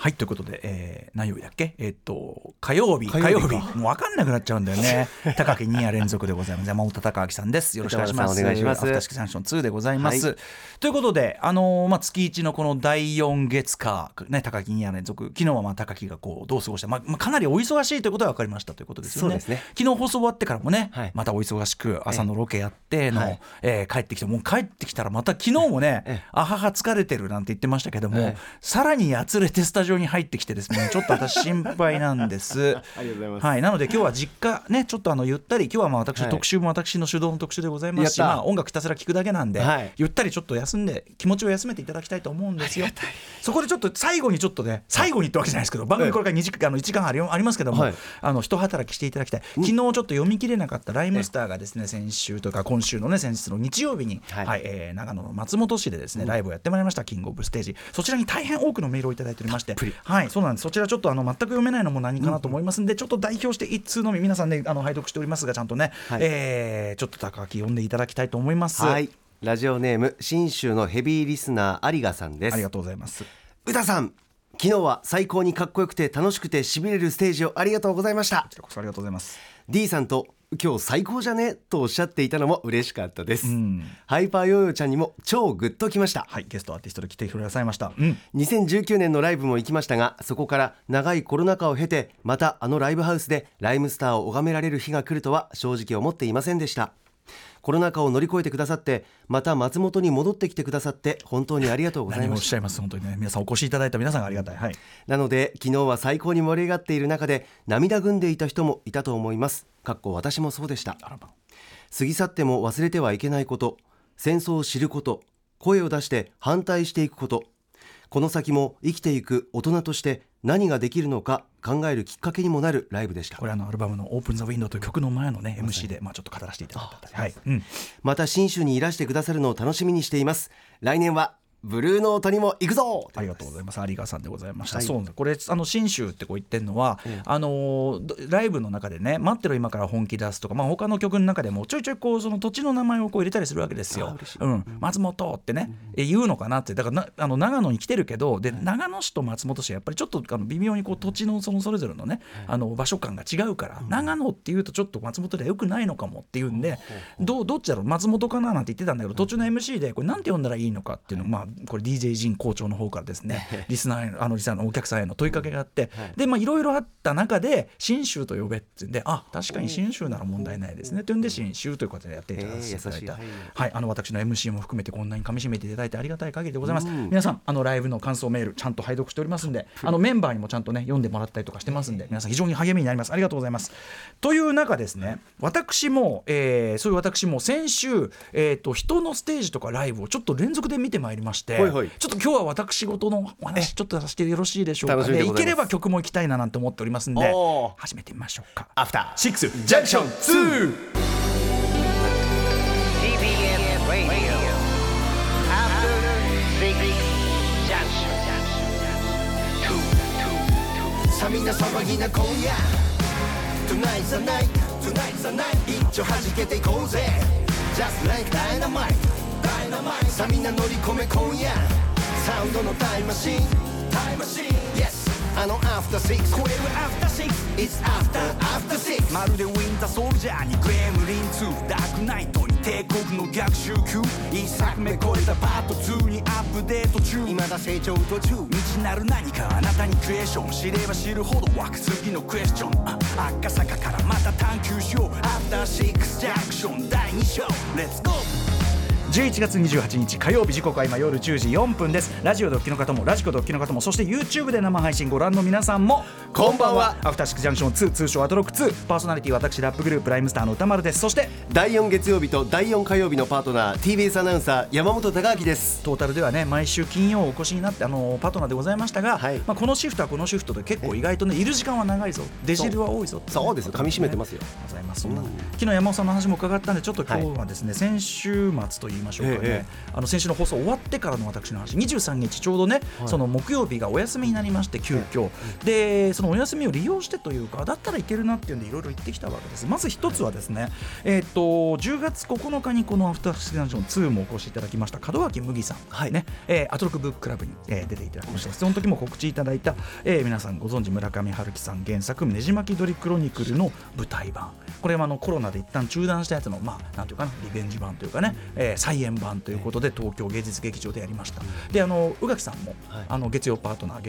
はいということで、えー、何曜日だっけ？えー、っと火曜日。火曜日もう分かんなくなっちゃうんだよね。高木2夜連続でございます。山本隆明さんです。よろしくお願いします。お願いします。アフターシックスジャンクション2でございます、はい、ということであのー、まあ月一のこの第4月かね高木2夜連続。昨日はまあ高木がこうどう過ごした。まあ、まあ、かなりお忙しいということは分かりましたということですよね、ね、昨日放送終わってからもね、はい、またお忙しく朝のロケやっての、はい、えー、帰ってきてもう帰ってきたらまた昨日もね、あはは疲れてるなんて言ってましたけども、さらにやつれてスタジオに入ってきてですねちょっと私心配なんです。ありがとうございます、はい、なので今日は実家ねちょっとあのゆったり今日はまあ私、はい、特集も私の主導の特集でございますし、まあ、音楽ひたすら聴くだけなんで、はい、ゆったりちょっと休んで気持ちを休めていただきたいと思うんですよ。そこでちょっと最後にちょっとね最後にってわけじゃないですけど番組これから2時間あの1時間ありありますけども、はい、あの一働きしていただきたい。昨日ちょっと読み切れなかったライムスターがですね先週とか今週のね先日の日曜日に、はい。はい、えー、長野の松本市でですねライブをやってまいりましたキングオブステージ。そちらに大変多くのメールをいただいておりましてはいそうなんです。そちらちょっとあの全く読めないのも何かなと思いますんで、うん、ちょっと代表して一通のみ皆さんねあの拝読しておりますがちゃんとね、はい、えー、ちょっと高木読んでいただきたいと思います。はい。ラジオネーム信州のヘビーリスナー有賀さんです。ありがとうございます。歌さん昨日は最高にかっこよくて楽しくてしびれるステージをありがとうございました。こちらこそありがとうございます D さんと今日最高じゃね？とおっしゃっていたのも嬉しかったです、うん、ハイパーヨーヨーちゃんにも超グッときました。はいゲストアーティストで来てくださいました、うん、2019年のライブも行きましたがそこから長いコロナ禍を経てまたあのライブハウスでライムスターを拝められる日が来るとは正直思っていませんでしたコロナ禍を乗り越えてくださってまた松本に戻ってきてくださって本当にありがとうございます本当に。ね皆さんお越しいただいた皆さんがありがたい、はい、なので昨日は最高に盛り上がっている中で涙ぐんでいた人もいたと思います。かっこ私もそうでした。過ぎ去っても忘れてはいけないこと戦争を知ること声を出して反対していくこと。この先も生きていく大人として何ができるのか考えるきっかけにもなるライブでした。これあのアルバムの「オープン・ザ・ウィンドウ」という曲の前のね MC で、まあ、ちょっと語らせていただいた、はい。うん、また新州にいらしてくださるのを楽しみにしています。来年はブルーノートにも行くぞ！ありがとうございます。有賀さんでございました。はい、そうこれあの新州ってこう言ってるのは、うん、あのライブの中でね待ってろ今から本気出すとかまあ他の曲の中でもちょいちょいこうその土地の名前をこう入れたりするわけですよ。うん、松本ってね、うん、言うのかなって。だからなあの長野に来てるけどで長野市と松本市はやっぱりちょっとあの微妙にこう土地のそのそれぞれのね、あの場所感が違うから、長野っていうとちょっと松本ではよくないのかもっていうんで、どうどっちだろう？松本かな？なんて言ってたんだけど途中の MC でこれなんて呼んだらいいのかっていうのまあこれ DJ 陣校長の方からですねリスナーあのリスナーのお客さんへの問いかけがあって、はい、でまあいろいろあった中で信州と呼べって言うんであ確かに信州なら問題ないですねというんで信州ということでやっていただいた、はいあの私の MC も含めてこんなにかみしめていただいてありがたい限りでございます、皆さんあのライブの感想メールちゃんと拝読しておりますんであのメンバーにもちゃんとね読んでもらったりとかしてますんで皆さん非常に励みになります。ありがとうございます。という中ですね私も、えー、そういう私も先週、えーと、人のステージとかライブをちょっと連続で見てまいりまして、はいはい、ちょっと今日は私事のお話ちょっとさせてよろしいでしょうか。ねいければ曲も行きたいななんて思っておりますんで始めてみましょうか。アフターシックスジャンクション2さみな騒ぎな今夜。Tonight's the night Tonight's the night 一丁弾けていこうぜ。Just like dynamite さみんな乗り込め今夜。サウンドのタイムマシン。タイムマシン。Yes あのアフターシックス超えるアフターシックス It's after after six まるでウィンターソルジャーにグレムリン2ダークナイトに帝国の逆襲級。一作目超えたパート2にアップデート中。未だ成長途中未知なる何かあなたにクエスチョン知れば知るほど湧く次のクエスチョン。赤坂からまた探求しよう。アフターシックスジャンクション第2章。レッツゴー11月28日火曜日時刻は今夜10時4分です。ラジオドッキの方もラジコドッキの方もそして YouTube で生配信ご覧の皆さんもこんばんは。アフターシックジャンクション2通称アトロック2パーソナリティ私ラップグループライムスターの歌丸です。そして第4月曜日と第4火曜日のパートナー TBS アナウンサー山本貴明です。トータルではね毎週金曜お越しになってあのパートナーでございましたが、はい、まあ、このシフトはこのシフトで結構意外とねいる時間は長いぞ。デジルは多いぞ。そうですよ。噛み締めてますよ。ございます、うん、昨日山本さんの話も伺ったんでちょっと今日はですね、はい、先週末とい言いましょうかね、ええ、あの先週の放送終わってからの私の話。23日ちょうどね、はい、その木曜日がお休みになりまして急遽、でそのお休みを利用してというかだったらいけるなっていうんでいろいろ言ってきたわけです。まず一つはですね、えー、っと10月9日にこのアフターシグナジョン2もお越しいただきました門脇麦さん、はい。ねえー、アトロックブッククラブに、えー、出ていただきました。その時も告知いただいた、えー、皆さんご存知村上春樹さん原作「ねじ巻き鳥クロニクル」の舞台版。これはあのコロナで一旦中断したやつのまあなんていうかなリベンジ版というかね、えー、再演版ということで東京芸術劇場でやりました、であの宇垣さんも、はい、あの月曜パートナー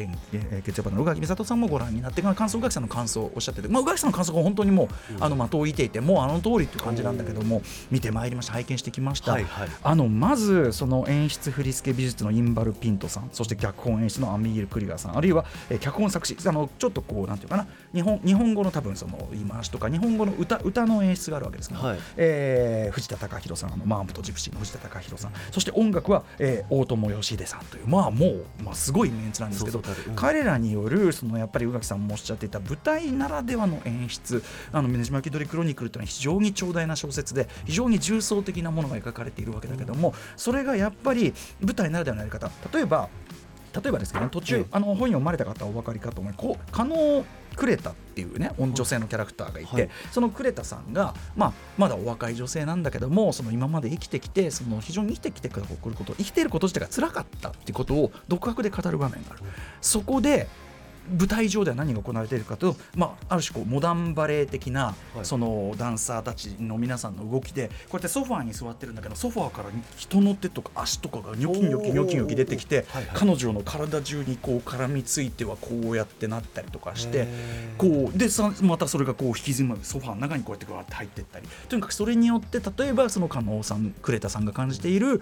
月曜パートナー宇垣美里さんもご覧になって感想宇垣さんの感想をおっしゃってて、まあ、宇垣さんの感想が本当にもう、あの的を射ていてもうあの通りっていう感じなんだけども見てまいりました。拝見してきました、はいはい、あのまずその演出振付美術のインバル・ピントさんそして脚本演出のアミール・クリガーさんあるいは、えー、脚本作詞あのちょっとこうなんていうかな日本日本語の多分その言い回しとか日本語の歌歌の演出があるわけですけど、はい、えー、藤田隆弘さんあのマームとジプシーの藤田隆弘さん。そして音楽は、えー、大友義秀さんというまあもう、まあ、すごいメンツなんですけど、うん、彼らによるそのやっぱり宇垣さんもおっしゃっていた舞台ならではの演出「あの峰島気取りクロニクル」というのは非常に長大な小説で非常に重層的なものが描かれているわけだけども、それがやっぱり舞台ならではのやり方。例えば例えばですけど、途中、あの本読まれた方はお分かりかと思いこう可能クレタっていうね女性のキャラクターがいて、はい、そのクレタさんが、まあ、まだお若い女性なんだけどもその今まで生きてきてその非常に生きてきてくること生きていること自体が辛かったっていうことを独白で語る場面がある。そこで舞台上では何が行われているかと、まあ、ある種こうモダンバレー的な、そのダンサーたちの皆さんの動きでこうやってソファーに座ってるんだけどソファーから人の手とか足とかがニョキニョキニョキニョキ出てきて、彼女の体中にこう絡みついてはこうやってなったりとかしてこうでさまたそれがこう引きずるソファーの中にこうやってこうやって入っていったり。とにかくそれによって例えばその加納さんクレタさんが感じている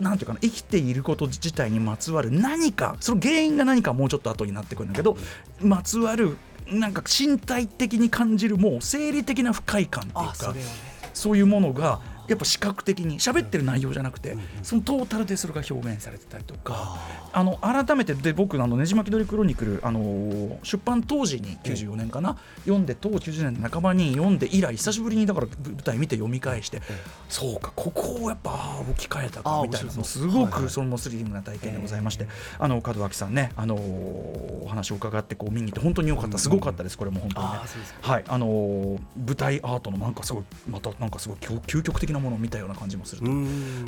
なんていうかな生きていること自体にまつわる何かその原因が何かもうちょっと後になってくるんだけどまつわるなんか身体的に感じるもう生理的な不快感っていうかそういうものがやっぱ視覚的に喋ってる内容じゃなくて、そのトータルでそれが表現されてたりとかあの改めてで僕あのねじ巻き鳥クロニクルあの出版当時に94年かな、読んで当90年半ばに読んで以来久しぶりにだから舞台見て読み返して、そうかここをやっぱ置き換えたかみたいなすごくそのスリリングな体験でございまして、あの門脇さんねあのお話を伺ってこう見に行って本当に良かったすごかったですこれも本当にね。はいあの舞台アートのなんかすごいまたなんかすごい究極的なものを見たような感じもすると。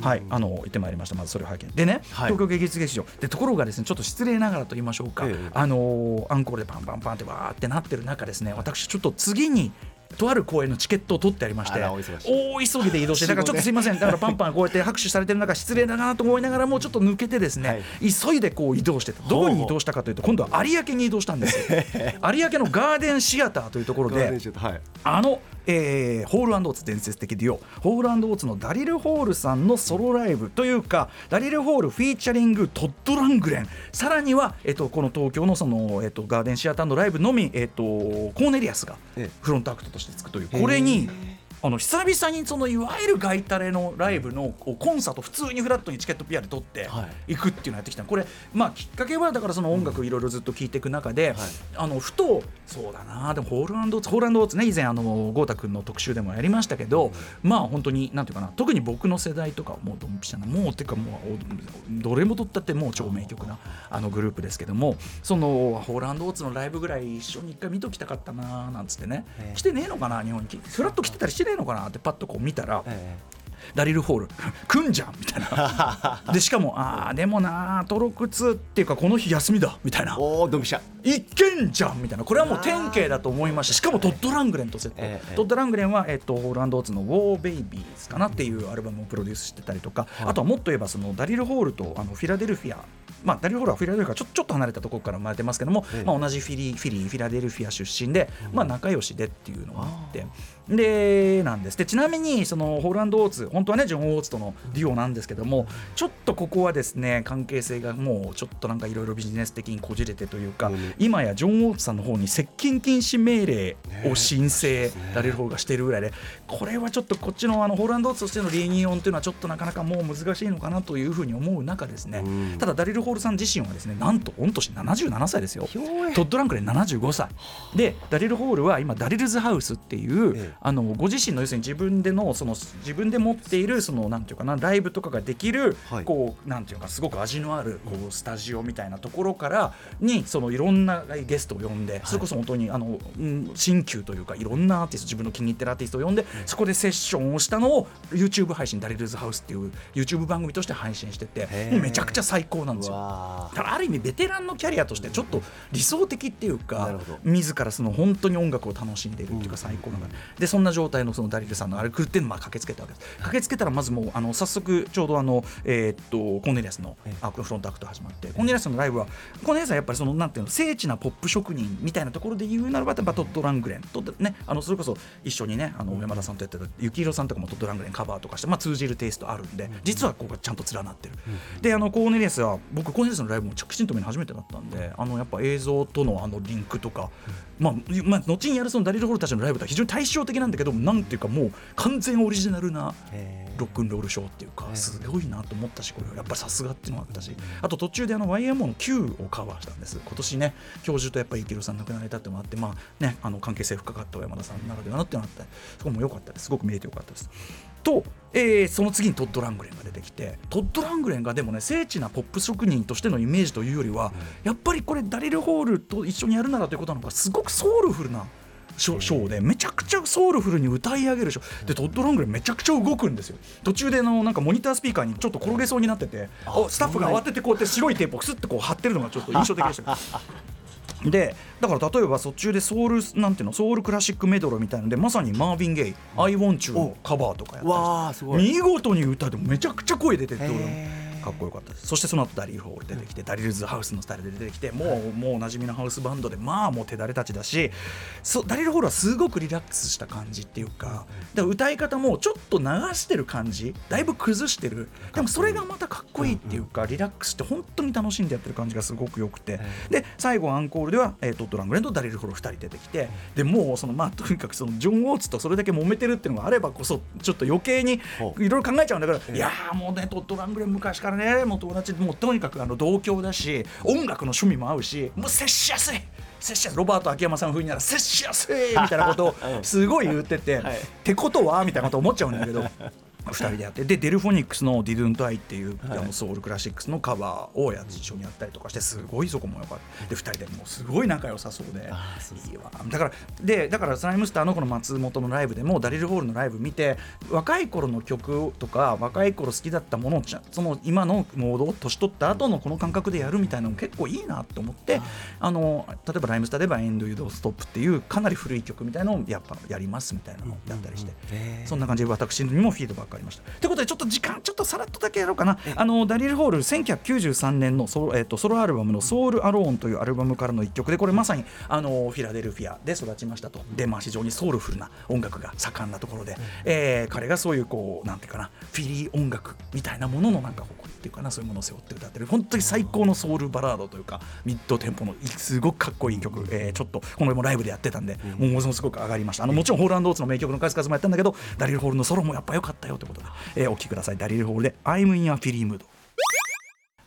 はいあの行ってまいりました。まずそれを拝見。でね、はい、東京芸術劇場。でところがですねちょっと失礼ながらと言いましょうか、ええ、あのアンコールでパンパンパンってわーってなってる中ですね私ちょっと次にとある公演のチケットを取ってありまして大急ぎで移動してだからちょっとすいません。だからパンパンこうやって拍手されてる中失礼だなと思いながらもちょっと抜けてですね、はい、急いでこう移動してどこに移動したかというと今度は有明に移動したんです 有明のガーデンシアターというところで、はい、あのえー、ホールオーツ伝説的デュオホールオーツのダリル・ホールさんのソロライブというかダリル・ホール featuring トッド・ラングレン。さらには、えーと、この東京のその、えーと、ガーデンシアターのライブのみ、えーと、コーネリアスがフロントアクトとしてつくというこれにあの久々にそのいわゆるガイタレのライブのコンサート普通にフラットにチケット PR 取ってい。くっていうのをやってきたこれまあきっかけはだからその音楽いろいろずっと聴いていく中で、はい、あのふとそうだなでもホールアンドホールアンドオーツね以前あの豪太君の特集でもやりましたけど、うん、まあ本当になんていうかな特に僕の世代とかもうドンピシャなもうっていうかもうどれも取ったってもう超名曲なあのグループですけどもそのホールアンドオーツのライブぐらい一緒に一回見ときたかったななんつってね。来てねえのかな日本に。フラット来てたりしてねえのかなってパッとこう見たら、ええ、ダリル・ホール。来んじゃんみたいな。でしかもああでもなトロクツっていうかこの日休みだ。みたいな。おおドンピシャ。いけんじゃんみたいな。これはもう典型だと思いました。しかもトッド・ラングレンとセット、えトッド・ラングレンは、えっと、ホールアンドオーツの「War Babies」かなっていうアルバムをプロデュースしてたりとか、あとはもっと言えばそのダリル・ホールとあのフィラデルフィア。まあ、ダリル・ホールはフィラデルフィアちょちょっと離れたところから生まれてますけども、まあ、同じフィリフィリフィラデルフィア出身で、まあ、仲良しでっていうのがあって。でなんです。でちなみにそのホーランド・オーツ本当はねジョン・オーツとのデュオなんですけどもちょっとここはですね関係性がもうちょっとなんかいろいろビジネス的にこじれてというか、うん、今やジョン・オーツさんの方に接近禁止命令を申請られる方がしているぐらいでこれはちょっとこっちのあのホーランド・オーツとしてのリーニオンというのはちょっとなかなかもう難しいのかなというふうに思う中ですね、うん、ただダリル・ホールさん自身はですねなんと御年77歳ですよ。トッド・ランクレン75歳。でダリル・ホールは今ダリルズ・ハウスっていう、ええ、あのご自身の要するに自分でのその自分で持っているそのなんていうかなライブとかができる、はい、こうなんていうかすごく味のあるこうスタジオみたいなところからにそのいろんなゲストを呼んで、はい、それこそ本当にあの、うん、新旧というかいろんなアーティスト自分の気に入ってるアーティストを呼んで、うん、そこでセッションをしたのを YouTube 配信ダリルズ・ハウスっていう YouTube 番組として配信しててもうめちゃくちゃ最高なんですよ。だからある意味ベテランのキャリアとしてちょっと理想的っていうか自らその本当に音楽を楽しんでいるっていうか最高なのでそんな状態のそのダリルさんのあれ来るっていうのをまあ駆けつけたわけです駆けつけたらまずもうあの早速ちょうどあのえっとコーネリアスのアクロフロントアクト始まってコーネリアスのライブはコーネリアスはやっぱりそのなんていうの精緻なポップ職人みたいなところで言うならばトッド・ラングレン。とねあのそれこそ一緒にねあの山田さんとやってた幸宏さんとかもトッド・ラングレンカバーとかしてまあ通じるテイストあるんで実はここがちゃんと連なってる。であのコーネリアスは僕コーネリアスのライブも着信とめに初めてだったんであのやっぱ映像とのあのリンクとか、まあ、まあ、後にやるそのダリル・ホールたちのライブとは非常に対照的なんだけどなんていうかもう完全オリジナルなロックンロールショーっていうかすごいなと思ったしこれやっぱりさすがっていうのがあったしあと途中であの YMO の Q をカバーしたんです。今年ね教授とやっぱり池田さん亡くなられたってもあってまあねあの関係性深かった山田さんならではのってのがあってそこも良かったです。すごく見れて良かったです。と、えー、その次にトッド・ラングレンが出てきてトッド・ラングレンがでもね精緻なポップ職人としてのイメージというよりは、やっぱりこれダリル・ホールと一緒にやるならということなのかすごくソウルフルなショーでめちゃくちゃソウルフルに歌い上げるショー。でトッド・ラングレンめちゃくちゃ動くんですよ。途中でのなんかモニタースピーカーにちょっと転げそうになっててスタッフが慌ててこうやって白いテープをスッてこう貼ってるのがちょっと印象的でしたでだから例えば途中でソウルなんていうの？ソウルクラシックメドレーみたいのでまさにマーヴィン・ゲイ「I Want You」のカバーとかやったり見事に歌でめちゃくちゃ声出てて。かっこよかったです。そしてその後ダリル・ホール出てきて、 Daryl's House のスタイルで出てきてもうもうおなじみのハウスバンドでまあもう手だれたちだしそダリル・ホールはすごくリラックスした感じっていうかだから歌い方もちょっと流してる感じだいぶ崩してる。でもそれがまたかっこいいっていうかリラックスして本当に楽しんでやってる感じがすごくよくて。で最後アンコールでは、えー、トットラングレンとダリル・ホール2人出てきてでもうそのまあ とにかくそのジョン・ウォーツとそれだけ揉めてるっていうのがあればこそちょっと余計にいろいろ考えちゃうんだからいやもうねトットラングレン昔からねもう友達もうとにかくあの同郷だし音楽の趣味も合うしもう接しやすい。接しやすい。ロバート秋山さん風になら接しやすいみたいなことを すごい言ってて、はい、ってことはみたいなこと思っちゃうんだけど 2人でやってでデルフォニックスの「Didn't I」っていう、はい、あのソウルクラシックスのカバーをや一緒にやったりとかしてすごいそこもよかった。で2人でもうすごい仲良さそうで。いいわ。だからでだから RHYMESTER のこの松本のライブでもダリル・ホールのライブ見て若い頃の曲とか若い頃好きだったものをその今のモードを年取った後のこの感覚でやるみたいなのも結構いいなと思ってあの例えばライムスターでは「エンド・ユド・ストップ」っていうかなり古い曲みたいなのをやっぱやりますみたいなのをやったりして、そんな感じで私にもフィードバックありました。ということでちょっと時間ちょっとさらっとだけやろうかな。あのダリル・ホール1993年のソロ,、えーと、ソロアルバムの「ソウル・アローン」というアルバムからの一曲でこれまさにあのフィラデルフィアで育ちましたと。で、まあ、非常にソウルフルな音楽が盛んなところで、うん、えー、彼がそういうこうなんていうかなフィリー音楽みたいなもののなんか誇りっていうかなそういうものを背負って歌ってる。本当に最高のソウルバラードというかミッドテンポのすごくかっこいい曲、えー、ちょっとこのもライブでやってたんで、うん、ものすごく上がりました。あのもちろんホールアンドオーツの名曲の数々もやったんだけどダリル・ホールのソロもやっぱ良かったよということで、えー、お聴きください。ダリル・ホールで「I'm in a Philly Mood」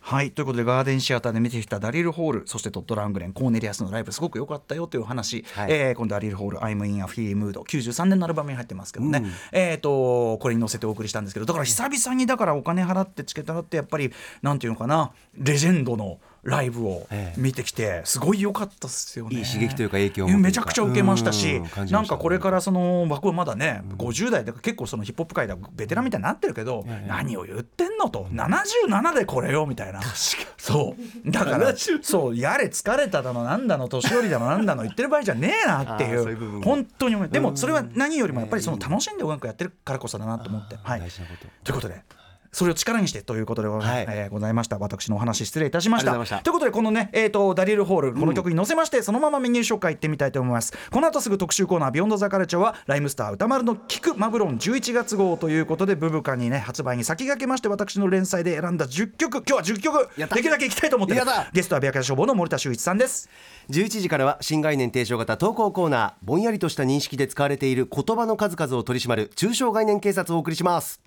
はい。ということでガーデンシアターで見てきたダリル・ホールそしてトッド・ラングレンコーネリアスのライブすごく良かったよという話、はい、えー、今度ダリル・ホール「I'm in a Free Mood」93年のアルバムに入ってますけどね、うん、えーと、これに載せてお送りしたんですけどだから久々にだからお金払ってチケット払ってやっぱりなんていうのかなレジェンドのライブを見てきてすごい良かったっすよね。いい刺激というか影響めちゃくちゃ受けましたしなんかこれからその僕はまだね50代で結構そのヒップホップ界ではベテランみたいになってるけど何を言ってんのと77でこれよみたいな。そう。だからそうやれ疲れただのなんだの年寄りだのなんだの言ってる場合じゃねえなっていう本当にでもそれは何よりもやっぱりその楽しんで音楽やってるからこそだなと思って。はい。と。いうことでそれを力にしてということでご,、はい。えー、ございました。私のお話失礼いたしました。ということでこのね、えーと、ダリル・ホールこの曲に乗せまして、うん、そのままメニュー紹介いってみたいと思います。この後すぐ特集コーナー「ビヨンドザカルチャーはライムスター歌丸の「聞くマブロン」11月号ということでブブカにね発売に先駆けまして私の連載で選んだ10曲。今日は10曲。できるだけいきたいと思ってゲストは白夜消防の森田修一さんです。11時からは新概念提唱型投稿コーナーぼんやりとした認識で使われている言葉の数々を取り締まる中小概念警察をお送りします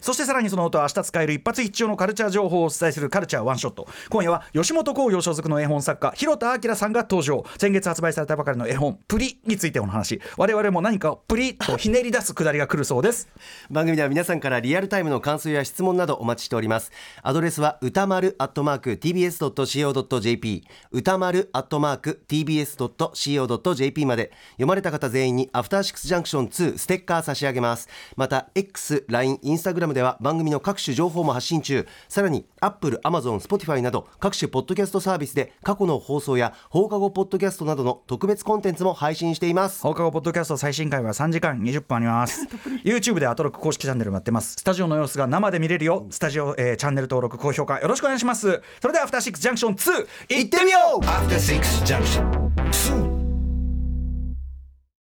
そしてさらにその後明日使える一発必聴のカルチャー情報をお伝えするカルチャーワンショット。今夜は吉本興業所属の絵本作家広田明さんが登場。先月発売されたばかりの絵本「プリ」についてお話。我々も何かプリとひねり出すくだりが来るそうです。番組では皆さんからリアルタイムの感想や質問などお待ちしております。アドレスは歌丸アットマーク tbs.co.jp 歌丸アットマーク tbs.co.jp まで。読まれた方全員にアフターシックスジャンクション2ステッカー差し上げます。また X、LINE、Instagram では番組の各種情報も発信中。さらに Apple、Amazon、Spotify など各種ポッドキャストサービスで過去の放送や放課後ポッドキャストなどの特別コンテンツも配信しています。放課後ポッドキャスト最新回は3時間20分あります。YouTube でアトロック公式チャンネルもやってます。スタジオの様子が生で見れるよ。スタジオ、えーチャンネル登録高評価よろしくお願いします。それではアフターシックスジャンクション2いってみよう。After Six Junction. 2